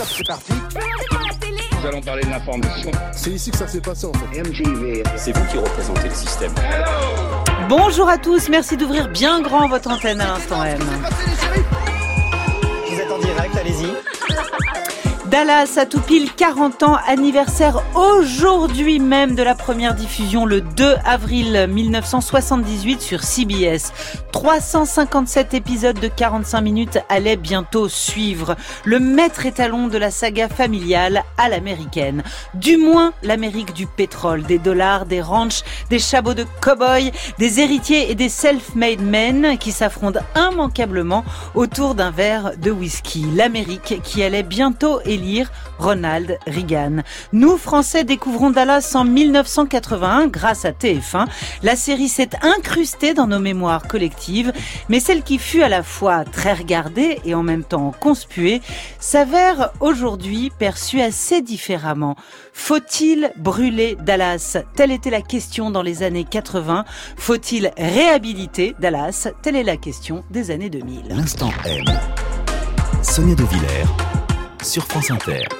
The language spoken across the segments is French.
top, c'est parti. Nous allons parler de l'information. C'est ici que ça s'est passé en fait. MJV. C'est vous qui représentez le système. Bonjour à tous, merci d'ouvrir bien grand votre antenne à l'instant M. Dallas a tout pile 40 ans, anniversaire aujourd'hui même de la première diffusion le 2 avril 1978 sur CBS. 357 épisodes de 45 minutes allaient bientôt suivre. Le maître étalon de la saga familiale à l'américaine. Du moins l'Amérique du pétrole, des dollars, des ranchs, des chabots de cow-boys, des héritiers et des self-made men qui s'affrontent immanquablement autour d'un verre de whisky. L'Amérique qui allait bientôt Ronald Reagan. Nous, Français, découvrons Dallas en 1981 grâce à TF1. La série s'est incrustée dans nos mémoires collectives, mais celle qui fut à la fois très regardée et en même temps conspuée s'avère aujourd'hui perçue assez différemment. Faut-il brûler Dallas? Telle était la question dans les années 80. Faut-il réhabiliter Dallas? Telle est la question des années 2000. L'instant M. Sonia De sur France Inter.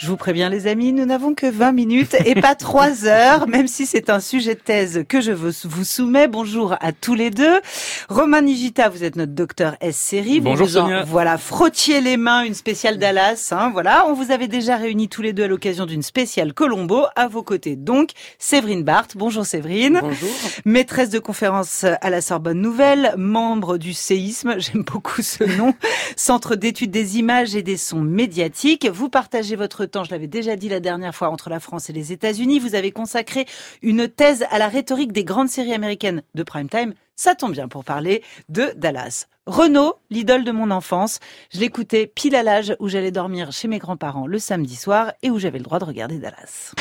Je vous préviens les amis, nous n'avons que 20 minutes et pas 3 heures, même si c'est un sujet de thèse que je vous soumets. Bonjour à tous les deux. Romain Nigita, vous êtes notre docteur S-Série. Bonjour vous en, Sonia. Voilà, frottiez les mains, une spéciale Dallas. Hein, voilà, on vous avait déjà réunis tous les deux à l'occasion d'une spéciale Colombo. À vos côtés donc, Séverine Barthes. Bonjour Séverine. Bonjour. Maîtresse de conférence à la Sorbonne Nouvelle, membre du séisme, j'aime beaucoup ce nom, Centre d'études des images et des sons médiatiques. Vous partagez votre temps, je l'avais déjà dit la dernière fois, entre la France et les États-Unis. Vous avez consacré une thèse à la rhétorique des grandes séries américaines de prime time. Ça tombe bien pour parler de Dallas. Renaud, l'idole de mon enfance, je l'écoutais pile à l'âge où j'allais dormir chez mes grands-parents le samedi soir et où j'avais le droit de regarder Dallas.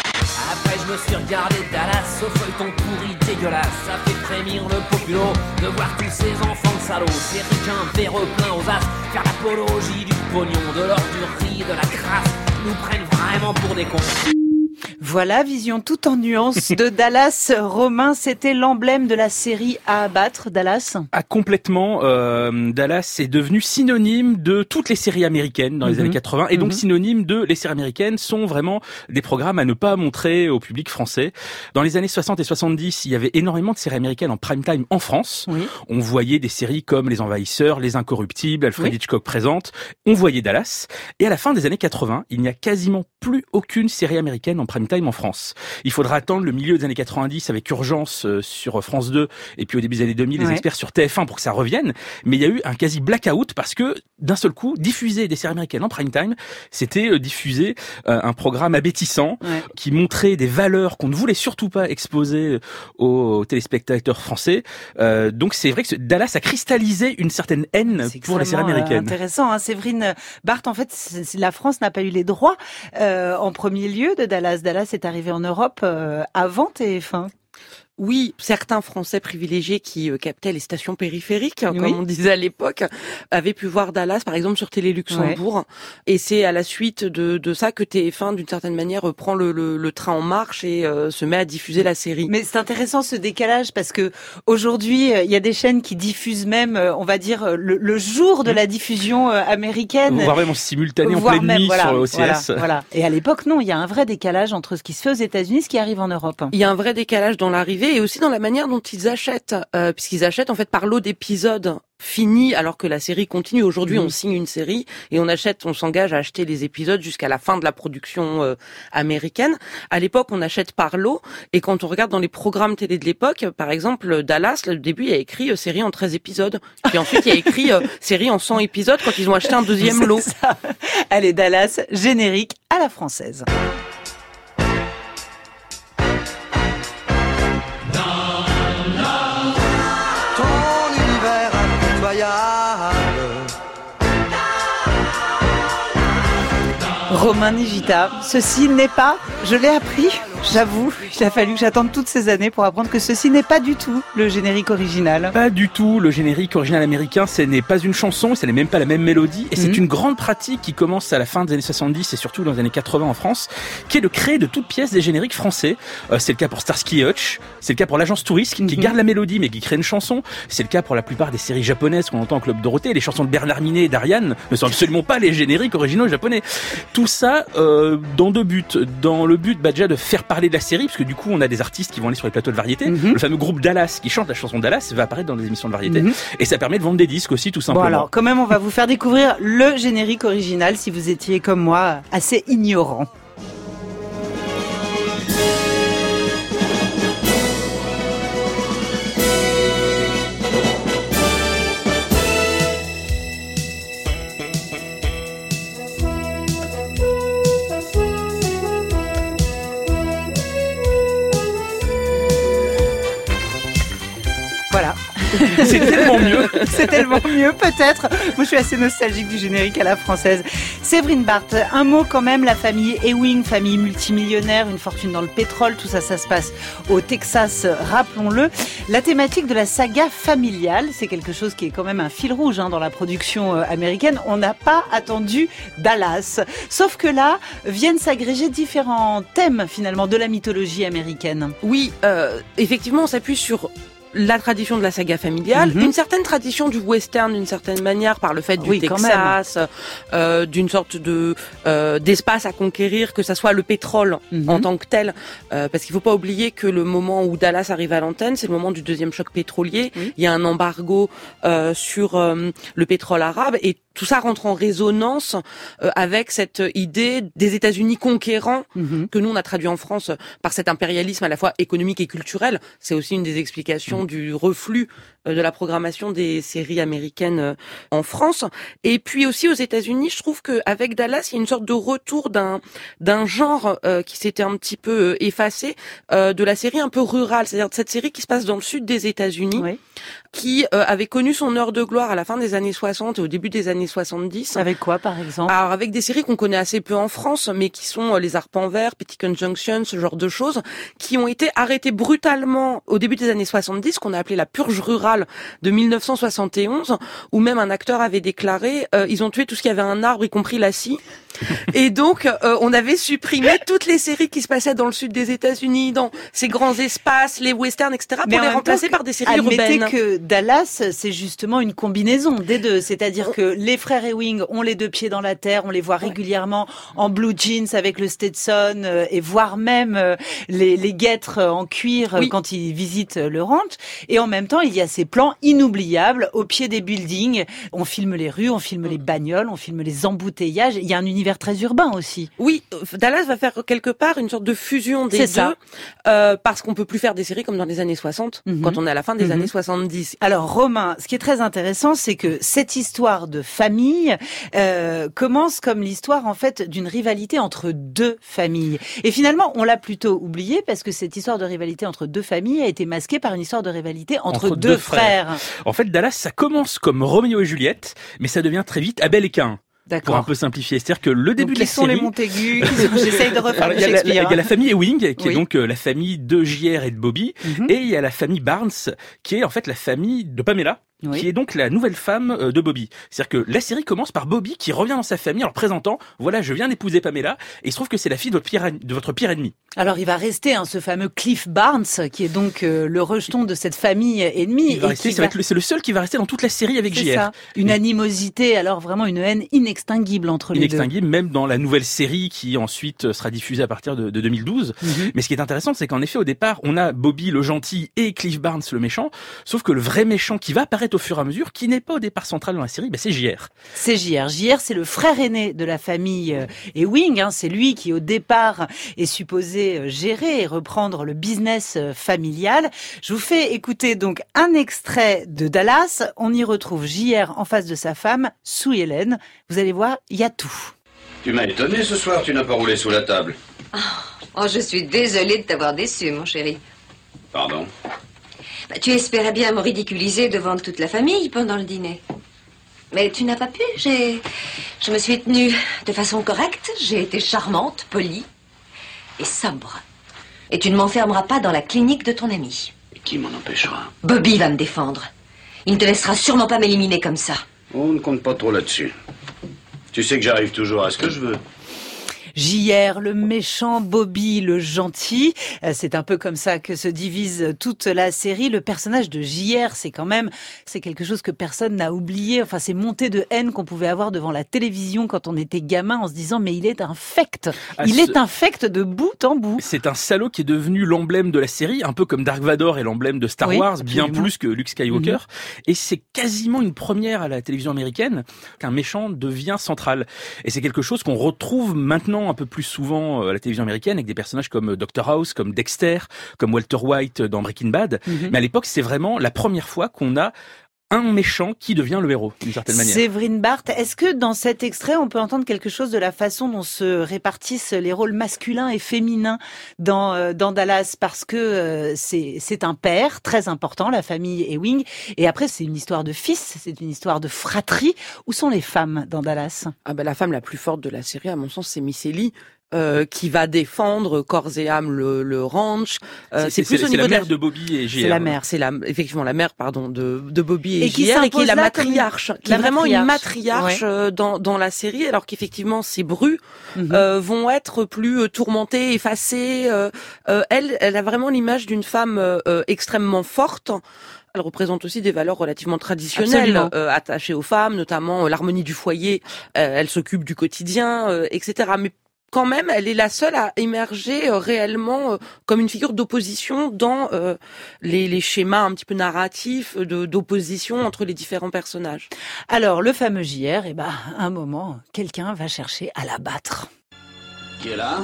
Après je me suis regardé Dallas au feuilleton pourri dégueulasse Ça fait frémir le populo de voir tous ces enfants de salauds pleins aux as Faire l'apologie du pognon, de l'ordurerie, de la crasse Nous prennent vraiment pour des cons Voilà, vision tout en nuances de Dallas. Romain, c'était l'emblème de la série à abattre, Dallas. Ah, complètement. Euh, Dallas est devenu synonyme de toutes les séries américaines dans les Mhm. années 80 et donc Mhm. synonyme de les séries américaines sont vraiment des programmes à ne pas montrer au public français. Dans les années 60 et 70, il y avait énormément de séries américaines en prime time en France. Oui. On voyait des séries comme Les Envahisseurs, Les Incorruptibles, Alfred Oui. Hitchcock présente. On voyait Dallas. Et à la fin des années 80, il n'y a quasiment plus aucune série américaine en prime time en France. Il faudra attendre le milieu des années 90 avec Urgence euh, sur France 2 et puis au début des années 2000 les experts sur TF1 pour que ça revienne. Mais il y a eu un quasi blackout parce que d'un seul coup, diffuser des séries américaines en prime time, c'était euh, diffuser euh, un programme abétissant Ouais. qui montrait des valeurs qu'on ne voulait surtout pas exposer euh, aux téléspectateurs français. Euh, donc c'est vrai que Dallas a cristallisé une certaine haine pour les séries américaines. Intéressant, hein. Séverine Barthes. En fait, la France n'a pas eu les droits euh, en premier lieu de Dallas. Dallas est arrivé en Europe euh, avant TF1. Oui, certains Français privilégiés qui euh, captaient les stations périphériques, Oui. comme on disait à l'époque, avaient pu voir Dallas, par exemple, sur Télé Luxembourg. Et c'est à la suite de, de ça que TF1, d'une certaine manière, euh, prend le, le- le train en marche et euh, se met à diffuser la série. Mais c'est intéressant ce décalage parce que aujourd'hui, euh, il y a des chaînes qui diffusent même, euh, on va dire, le, le jour de la diffusion euh, américaine. Voire même en simultané en Voire pleine même, nuit voilà, sur le OCS. Voilà, voilà. Et à l'époque, non, il y a un vrai décalage entre ce qui se fait aux États-Unis et ce qui arrive en Europe. Il y a un vrai décalage dans l'arrivée et aussi dans la manière dont ils achètent, euh, puisqu'ils achètent en fait par lot d'épisodes finis alors que la série continue. Aujourd'hui, Mhm. on signe une série et on achète, on s'engage à acheter les épisodes jusqu'à la fin de la production euh, américaine. À l'époque, on achète par lot et quand on regarde dans les programmes télé de l'époque, par exemple Dallas, au début, il y a écrit euh, série en 13 épisodes. Puis ensuite, il y a écrit série en 100 épisodes quand ils ont acheté un deuxième lot. ça. Allez, Dallas, générique à la française. Romain Nigita, ceci n'est pas, je l'ai appris, J'avoue, il a fallu que j'attende toutes ces années pour apprendre que ceci n'est pas du tout le générique original. Pas du tout. Le générique original américain, ce n'est pas une chanson, ce n'est même pas la même mélodie. Et c'est Mhm. une grande pratique qui commence à la fin des années 70 et surtout dans les années 80 en France, qui est de créer de toutes pièces des génériques français. Euh, c'est le cas pour Starsky Hutch, c'est le cas pour l'agence touriste qui, qui Mhm. garde la mélodie mais qui crée une chanson. C'est le cas pour la plupart des séries japonaises qu'on entend au Club Dorothée. Les chansons de Bernard Minet et d'Ariane ne sont absolument pas les génériques originaux japonais. Tout ça euh, dans deux buts. Dans le but bah, déjà de faire parler de la série, parce que du coup on a des artistes qui vont aller sur les plateaux de variété. Mhm. Le fameux groupe Dallas qui chante la chanson Dallas va apparaître dans des émissions de variété. Mhm. Et ça permet de vendre des disques aussi tout Bon simplement. alors, quand même, on va vous faire découvrir le générique original si vous étiez comme moi assez ignorant. C'est tellement mieux, peut-être. Moi, je suis assez nostalgique du générique à la française. Séverine Barthes, un mot quand même, la famille Ewing, famille multimillionnaire, une fortune dans le pétrole, tout ça, ça se passe au Texas, rappelons-le. La thématique de la saga familiale, c'est quelque chose qui est quand même un fil rouge hein, dans la production euh, américaine. On n'a pas attendu Dallas. Sauf que là, viennent s'agréger différents thèmes, finalement, de la mythologie américaine. Oui, euh, effectivement, on s'appuie sur la tradition de la saga familiale, Mhm. une certaine tradition du western d'une certaine manière par le fait du Oui, Texas, euh, d'une sorte de euh, d'espace à conquérir, que ça soit le pétrole Mhm. en tant que tel, euh, parce qu'il faut pas oublier que le moment où Dallas arrive à l'antenne, c'est le moment du deuxième choc pétrolier. Il y a un embargo euh, sur euh, le pétrole arabe et tout ça rentre en résonance euh, avec cette idée des États-Unis conquérants Mhm. que nous on a traduit en France par cet impérialisme à la fois économique et culturel. C'est aussi une des explications du reflux euh, de la programmation des séries américaines euh, en France. Et puis aussi aux États-Unis, je trouve qu'avec Dallas, il y a une sorte de retour d'un d'un genre euh, qui s'était un petit peu effacé euh, de la série un peu rurale, c'est-à-dire de cette série qui se passe dans le sud des États-Unis, Oui. Qui euh, avait connu son heure de gloire à la fin des années 60 et au début des années 70. Avec quoi, par exemple? Alors avec des séries qu'on connaît assez peu en France, mais qui sont euh, Les Arpents Verts, Petit Conjunction, ce genre de choses, qui ont été arrêtées brutalement au début des années 70, qu'on a appelé la purge rurale de 1971, où même un acteur avait déclaré euh, ils ont tué tout ce qui avait un arbre, y compris la scie. Et donc euh, on avait supprimé toutes les séries qui se passaient dans le sud des États-Unis, dans ces grands espaces, les westerns, etc., pour les remplacer par des séries Admettez urbaines. que Dallas, c'est justement une combinaison des deux. C'est-à-dire que les frères Ewing ont les deux pieds dans la terre, on les voit régulièrement en blue jeans avec le Stetson, euh, et voire même euh, les, les guêtres en cuir euh, Oui. quand ils visitent le ranch. Et en même temps, il y a ces plans inoubliables au pied des buildings. On filme les rues, on filme les bagnoles, on filme les embouteillages. Il y a un univers très urbain aussi. Oui, Dallas va faire quelque part une sorte de fusion des C'est deux, ça. euh, parce qu'on peut plus faire des séries comme dans les années 60, Mhm. quand on est à la fin des Mhm. années 70. Alors Romain, ce qui est très intéressant, c'est que cette histoire de famille euh, commence comme l'histoire en fait d'une rivalité entre deux familles. Et finalement, on l'a plutôt oublié parce que cette histoire de rivalité entre deux familles a été masquée par une histoire de rivalité entre, Entre deux, deux frères. En fait, Dallas, ça commence comme Roméo et Juliette, mais ça devient très vite Abel et Cain. Pour un peu simplifier, c'est-à-dire que le début Donc, de la qui sont les série, Montaigu qui sont- J'essaye de refaire il y, a la, y a la famille Ewing, qui Oui. est donc euh, la famille de JR et de Bobby, Mhm. et il y a la famille Barnes, qui est en fait la famille de Pamela, Oui. qui est donc la nouvelle femme euh, de Bobby. C'est-à-dire que la série commence par Bobby qui revient dans sa famille en leur présentant, voilà, je viens d'épouser Pamela, et il se trouve que c'est la fille de votre pire, de votre pire ennemi. Alors il va rester hein, ce fameux Cliff Barnes qui est donc euh, le rejeton de cette famille ennemie. Il va rester- va c'est le seul qui va rester dans toute la série avec C'est JR. ça. Une Et- animosité, alors vraiment une haine inextinguible entre les deux. Inextinguible, même dans la nouvelle série qui ensuite sera diffusée à partir de, de 2012. Mhm. Mais ce qui est intéressant, c'est qu'en effet, au départ, on a Bobby le gentil et Cliff Barnes le méchant, sauf que le vrai méchant qui va apparaître au fur et à mesure, qui n'est pas au départ central dans la série, bah, c'est JR. C'est JR. JR, c'est le frère aîné de la famille euh, Ewing. Hein. C'est lui qui, au départ, est supposé euh, gérer et reprendre le business euh, familial. Je vous fais écouter donc un extrait de Dallas. On y retrouve JR en face de sa femme, Sue Hélène. Vous allez voir, il y a tout. Tu m'as étonné ce soir, tu n'as pas roulé sous la table. Oh, je suis désolée de t'avoir déçu, mon chéri. Pardon. Bah, tu espérais bien me ridiculiser devant toute la famille pendant le dîner. Mais tu n'as pas pu. J'ai, je me suis tenue de façon correcte. J'ai été charmante, polie et sobre. Et tu ne m'enfermeras pas dans la clinique de ton ami. Et qui m'en empêchera? Bobby va me défendre. Il ne te laissera sûrement pas m'éliminer comme ça. On ne compte pas trop là-dessus. Tu sais que j'arrive toujours à ce que je veux. JR, le méchant, Bobby, le gentil. Euh, C'est un peu comme ça que se divise toute la série. Le personnage de JR, c'est quand même, c'est quelque chose que personne n'a oublié. Enfin, c'est montée de haine qu'on pouvait avoir devant la télévision quand on était gamin en se disant, mais il est infect. Ah, Il ce- est infect de bout en bout. C'est un salaud qui est devenu l'emblème de la série, un peu comme Dark Vador est l'emblème de Star Oui, Wars, bien absolument. Mhm. plus que Luke Skywalker. Et c'est quasiment une première à la télévision américaine qu'un méchant devient central. Et c'est quelque chose qu'on retrouve maintenant un peu plus souvent euh, à la télévision américaine avec des personnages comme Dr House, comme Dexter, comme Walter White dans Breaking Bad. Mhm. Mais à l'époque, c'est vraiment la première fois qu'on a un méchant qui devient le héros, d'une certaine manière. Séverine Barthes, est-ce que dans cet extrait, on peut entendre quelque chose de la façon dont se répartissent les rôles masculins et féminins dans, euh, dans Dallas? Parce que euh, c'est c'est un père très important, la famille Ewing, et après c'est une histoire de fils, c'est une histoire de fratrie. Où sont les femmes dans Dallas? Ah ben la femme la plus forte de la série, à mon sens, c'est Miss Ellie. Euh, qui va défendre corps et âme le, le ranch. Euh, C'est- plus c'est- au c'est niveau la de mère de Bobby et JR. C'est la mère. C'est la, effectivement la mère, pardon, de, de Bobby et, Et qui JR, et qui est la matriarche, qui la est vraiment une matriarche. matriarche euh, dans, dans la série, alors qu'effectivement ces brus Mhm. euh, vont être plus euh, tourmentées, effacées. euh, euh, elle, elle a vraiment l'image d'une femme extrêmement forte. Elle représente aussi des valeurs relativement traditionnelles euh, attachées aux femmes, notamment euh, l'harmonie du foyer. Euh, elle s'occupe du quotidien, euh, etc. Mais quand même, elle est la seule à émerger euh, réellement euh, comme une figure d'opposition dans euh, les, les schémas un petit peu narratifs de- d'opposition entre les différents personnages. Alors, le fameux JR, eh ben, à un moment, quelqu'un va chercher à l'abattre. Qui est là?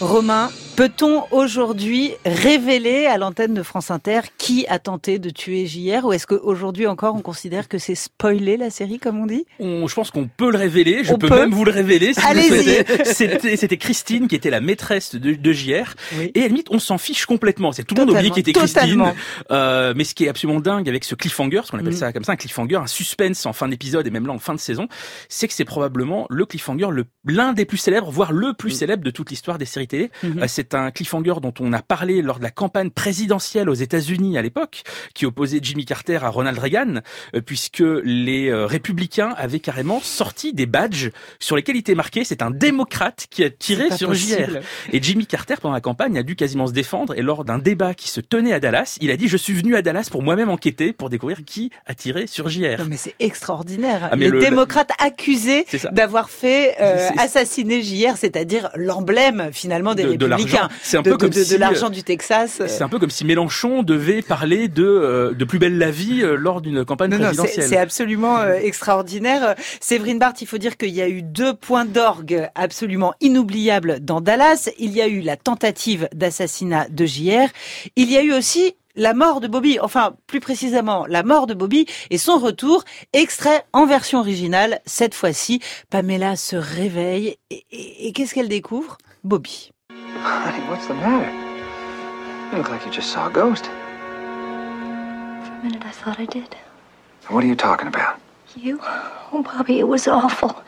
Romain, peut-on aujourd'hui révéler à l'antenne de France Inter qui a tenté de tuer JR ou est-ce qu'aujourd'hui encore on considère que c'est spoiler la série comme on dit? On- je pense qu'on peut le révéler. Je On peux, peut même vous le révéler. Si Allez-y. C'était, Christine qui était la maîtresse de, de JR. Oui. Et à la limite, on s'en fiche complètement. C'est tout le monde oublie qu'il était Christine. Euh, mais ce qui est absolument dingue avec ce cliffhanger, ce qu'on appelle Mhm. ça comme ça, un cliffhanger, un suspense en fin d'épisode et même là en fin de saison, c'est que c'est probablement le cliffhanger l'un des plus célèbres, voire le plus célèbre de toute l'histoire des séries télé. Euh, c'est un cliffhanger dont on a parlé lors de la campagne présidentielle aux États-Unis à l'époque, qui opposait Jimmy Carter à Ronald Reagan, euh, puisque les euh, républicains avaient carrément sorti des badges sur lesquels il était marqué c'est un démocrate qui a tiré sur. JR. Et Jimmy Carter, pendant la campagne, a dû quasiment se défendre. Et lors d'un débat qui se tenait à Dallas, il a dit, je suis venu à Dallas pour moi-même enquêter, pour découvrir qui a tiré sur JR. Non mais c'est extraordinaire. Ah, mais les le- d'avoir fait euh, assassiner JR, c'est-à-dire l'emblème finalement des De- de C'est un de, peu comme de- de si, euh, l'argent du Texas. C'est un peu comme si Mélenchon devait parler de, euh, de plus belle la vie euh, lors d'une campagne Non, présidentielle. c'est absolument euh, extraordinaire. Séverine Barthes, il faut dire qu'il y a eu deux points d'orgue absolument inoubliables dans Dallas. Il y a eu la tentative d'assassinat de JR. Il y a eu aussi la mort de Bobby, enfin plus précisément la mort de Bobby et son retour, extrait en version originale. Cette fois-ci, Pamela se réveille et, et- et qu'est-ce qu'elle découvre? Bobby. Honey, what's the matter? You look like you just saw a ghost. For a minute, I thought I did. What are you talking about? You? Oh, Bobby, it was awful.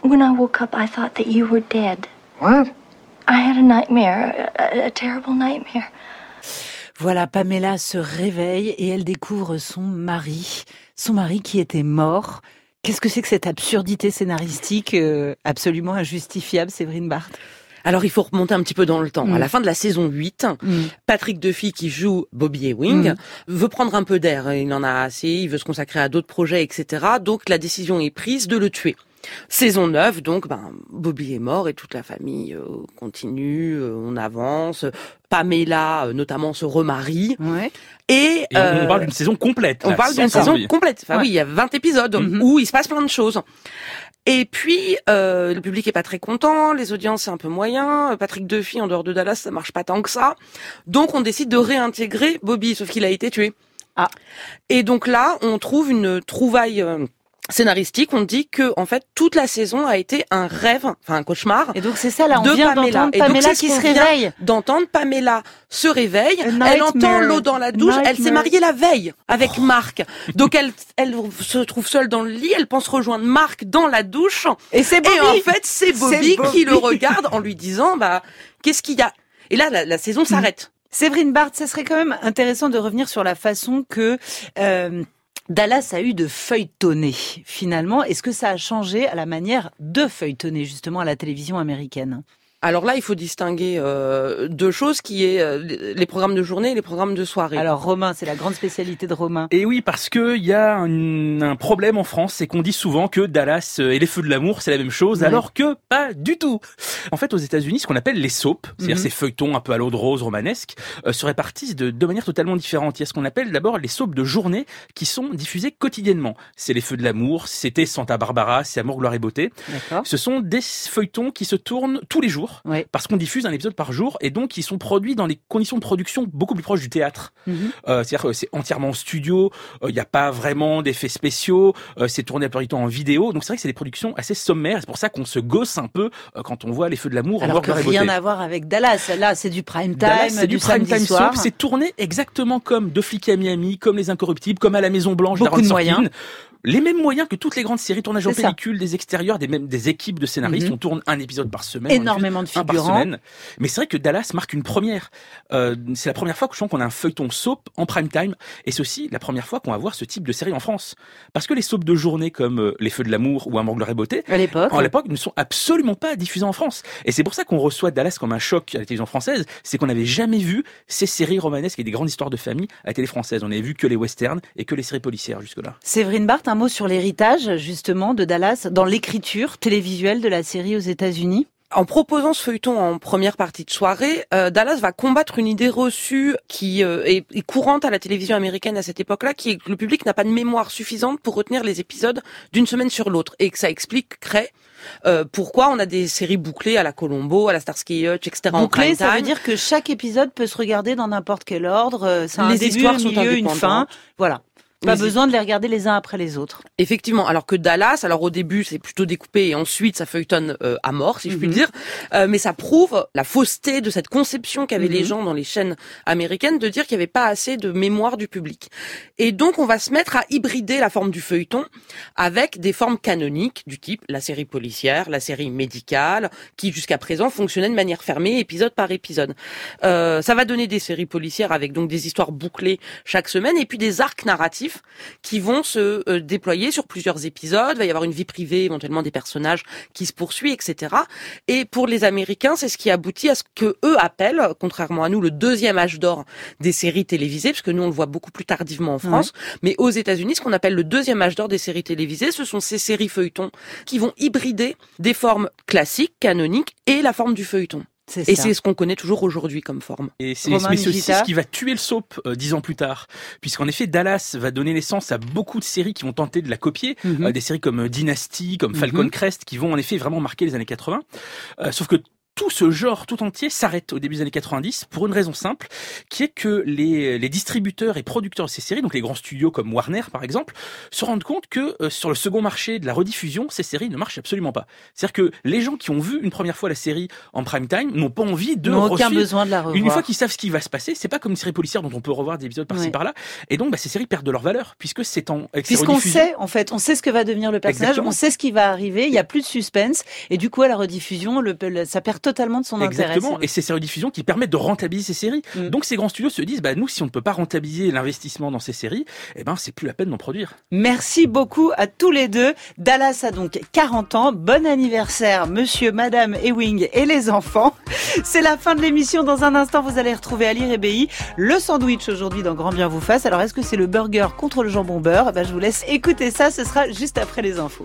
When I woke up, I thought that you were dead. What? I had a nightmare, a, a terrible nightmare. Voilà, Pamela se réveille et elle découvre son mari, son mari qui était mort. Qu'est-ce que c'est que cette absurdité scénaristique euh, absolument injustifiable, Séverine Barthes? Alors il faut remonter un petit peu dans le temps. Mm. À la fin de la saison 8, Patrick Duffy qui joue Bobby Ewing Mm. veut prendre un peu d'air. Il en a assez, il veut se consacrer à d'autres projets, etc. Donc la décision est prise de le tuer. Saison 9, donc ben, Bobby est mort et toute la famille euh, continue, euh, on avance. Pamela euh, notamment se remarie. Ouais. Et, Et on- euh, on parle d'une saison complète. on parle d'une saison complète. Enfin Ouais. oui, il y a 20 épisodes Mhm. où il se passe plein de choses. Et puis, euh, le public est pas très content, les audiences c'est un peu moyen. Patrick Duffy en dehors de Dallas, ça marche pas tant que ça. Donc on décide de réintégrer Bobby, sauf qu'il a été tué. Ah. Et donc là, on trouve une trouvaille euh, scénaristique, on dit que en fait toute la saison a été un rêve, enfin un cauchemar. Et donc c'est ça là, on de vient Pamela. Et Pamela qui se réveille. D'entendre Pamela se réveille, elle entend l'eau dans la douche, elle s'est mariée la veille avec Marc. Donc elle elle se trouve seule dans le lit, elle pense rejoindre Marc dans la douche. Et c'est Bobby. Et en fait c'est Bobby, qui le regarde en lui disant bah qu'est-ce qu'il y a? Et là la, la saison s'arrête. Séverine Barthes, ça serait quand même intéressant de revenir sur la façon que euh, Dallas a eu de feuilletonner finalement. Est-ce que ça a changé à la manière de feuilletonner justement à la télévision américaine? Alors là, il faut distinguer euh, deux choses qui est euh, les programmes de journée et les programmes de soirée. Alors Romain, c'est la grande spécialité de Romain. Et oui, parce que il y a un, un problème en France, c'est qu'on dit souvent que Dallas euh, et les Feux de l'amour, c'est la même chose, alors que pas du tout. En fait, aux États-Unis, ce qu'on appelle les soaps, c'est-à-dire Mhm. ces feuilletons un peu à l'eau de rose romanesque, euh, se répartissent de deux manières totalement différentes. Il y a ce qu'on appelle d'abord les soaps de journée qui sont diffusés quotidiennement. C'est les Feux de l'amour, c'était Santa Barbara, c'est Amour, gloire et beauté. D'accord. Ce sont des feuilletons qui se tournent tous les jours, Ouais. parce qu'on diffuse un épisode par jour, et donc ils sont produits dans des conditions de production beaucoup plus proches du théâtre. Mhm. Euh, C'est-à-dire que c'est entièrement en studio, il n'y a pas vraiment d'effets spéciaux, euh, c'est tourné à plupart du temps en vidéo, donc c'est vrai que c'est des productions assez sommaires, c'est pour ça qu'on se gosse un peu euh, quand on voit les feux de l'amour Alors que rien beauté. à voir avec Dallas. Là, c'est du prime time, Dallas, c'est du, du prime time soir. c'est tourné exactement comme Deux flics à Miami, comme Les Incorruptibles, comme à la Maison Blanche Beaucoup de moyens. Les mêmes moyens que toutes les grandes séries tournage en ça. pellicule, des extérieurs, des mêmes des équipes de scénaristes. Mhm. On tourne un épisode par semaine. Énormément de un par figurants. semaine. Mais c'est vrai que Dallas marque une première. Euh, c'est la première fois que je sens qu'on a un feuilleton soap en prime time, et c'est aussi la première fois qu'on va voir ce type de série en France. Parce que les soaps de journée comme euh, Les Feux de l'amour ou Amour, gloire et beauté, À l'époque. à l'époque, ne sont absolument pas diffusés en France. Et c'est pour ça qu'on reçoit Dallas comme un choc à la télévision française, c'est qu'on n'avait jamais vu ces séries romanesques et des grandes histoires de famille à la télé française. On n'avait vu que les westerns et que les séries policières jusque-là. Séverine Barthes, un mot sur l'héritage justement de Dallas dans l'écriture télévisuelle de la série aux États-Unis. En proposant ce feuilleton en première partie de soirée, euh, Dallas va combattre une idée reçue qui euh, est, est courante à la télévision américaine à cette époque-là, qui est que le public n'a pas de mémoire suffisante pour retenir les épisodes d'une semaine sur l'autre, et que ça expliquerait euh, pourquoi on a des séries bouclées à la Colombo, à la Starsky Hutch, etc. en Bouclé, prime ça veut dire que chaque épisode peut se regarder dans n'importe quel ordre. euh, C'est un Les début, histoires un sont milieu, une fin. Voilà. Pas besoin de les regarder les uns après les autres. Effectivement, alors que Dallas, alors au début c'est plutôt découpé et ensuite ça feuilletonne euh, à mort, si je puis le Mhm. dire, Euh, mais ça prouve la fausseté de cette conception qu'avaient les Mhm. gens dans les chaînes américaines de dire qu'il n'y avait pas assez de mémoire du public. Et donc on va se mettre à hybrider la forme du feuilleton avec des formes canoniques du type la série policière, la série médicale, qui jusqu'à présent fonctionnait de manière fermée, épisode par épisode. Euh, ça va donner des séries policières avec donc des histoires bouclées chaque semaine et puis des arcs narratifs qui vont se euh, déployer sur plusieurs épisodes. Il va y avoir une vie privée, éventuellement des personnages qui se poursuivent, etc. Et pour les Américains, c'est ce qui aboutit à ce que eux appellent, contrairement à nous, le deuxième âge d'or des séries télévisées, parce que nous on le voit beaucoup plus tardivement en France. Mais aux États-Unis, ce qu'on appelle le deuxième âge d'or des séries télévisées, ce sont ces séries feuilletons qui vont hybrider des formes classiques, canoniques, et la forme du feuilleton. C'est Et ça. c'est ce qu'on connaît toujours aujourd'hui comme forme. Et c'est Romain mais c'est aussi ce qui va tuer le soap euh, dix ans plus tard, puisqu'en effet Dallas va donner naissance à beaucoup de séries qui vont tenter de la copier, Mhm. Euh, des séries comme euh, Dynasty, comme Falcon Mhm. Crest, qui vont en effet vraiment marquer les années 80. Euh, sauf que tout ce genre tout entier s'arrête au début des années 90 pour une raison simple, qui est que les, les distributeurs et producteurs de ces séries, donc les grands studios comme Warner par exemple, se rendent compte que euh, sur le second marché de la rediffusion, ces séries ne marchent absolument pas. C'est-à-dire que les gens qui ont vu une première fois la série en prime time n'ont pas envie de N'ont aucun besoin de la revoir. une fois qu'ils savent ce qui va se passer, c'est pas comme une série policière dont on peut revoir des épisodes par-ci Ouais. par-là. Et donc, bah, ces séries perdent de leur valeur puisque c'est en Puisqu'on sait, en fait, on sait ce que va devenir le personnage, Exactement. on sait ce qui va arriver, il y a plus de suspense, et du coup, à la rediffusion, le, le- ça perd totalement de son intérêt. Exactement. Et ces rediffusions qui permettent de rentabiliser ces séries. Mm. Donc, ces grands studios se disent, bah, nous, si on ne peut pas rentabiliser l'investissement dans ces séries, eh ben, c'est plus la peine d'en produire. Merci beaucoup à tous les deux. Dallas a donc 40 ans. Bon anniversaire, monsieur, madame Ewing et les enfants. C'est la fin de l'émission. Dans un instant, vous allez retrouver Ali Rebéi. Le sandwich aujourd'hui dans Grand Bien vous fasse. Alors, est-ce que c'est le burger contre le jambon beurre? Eh ben, Je vous laisse écouter ça. Ce sera juste après les infos.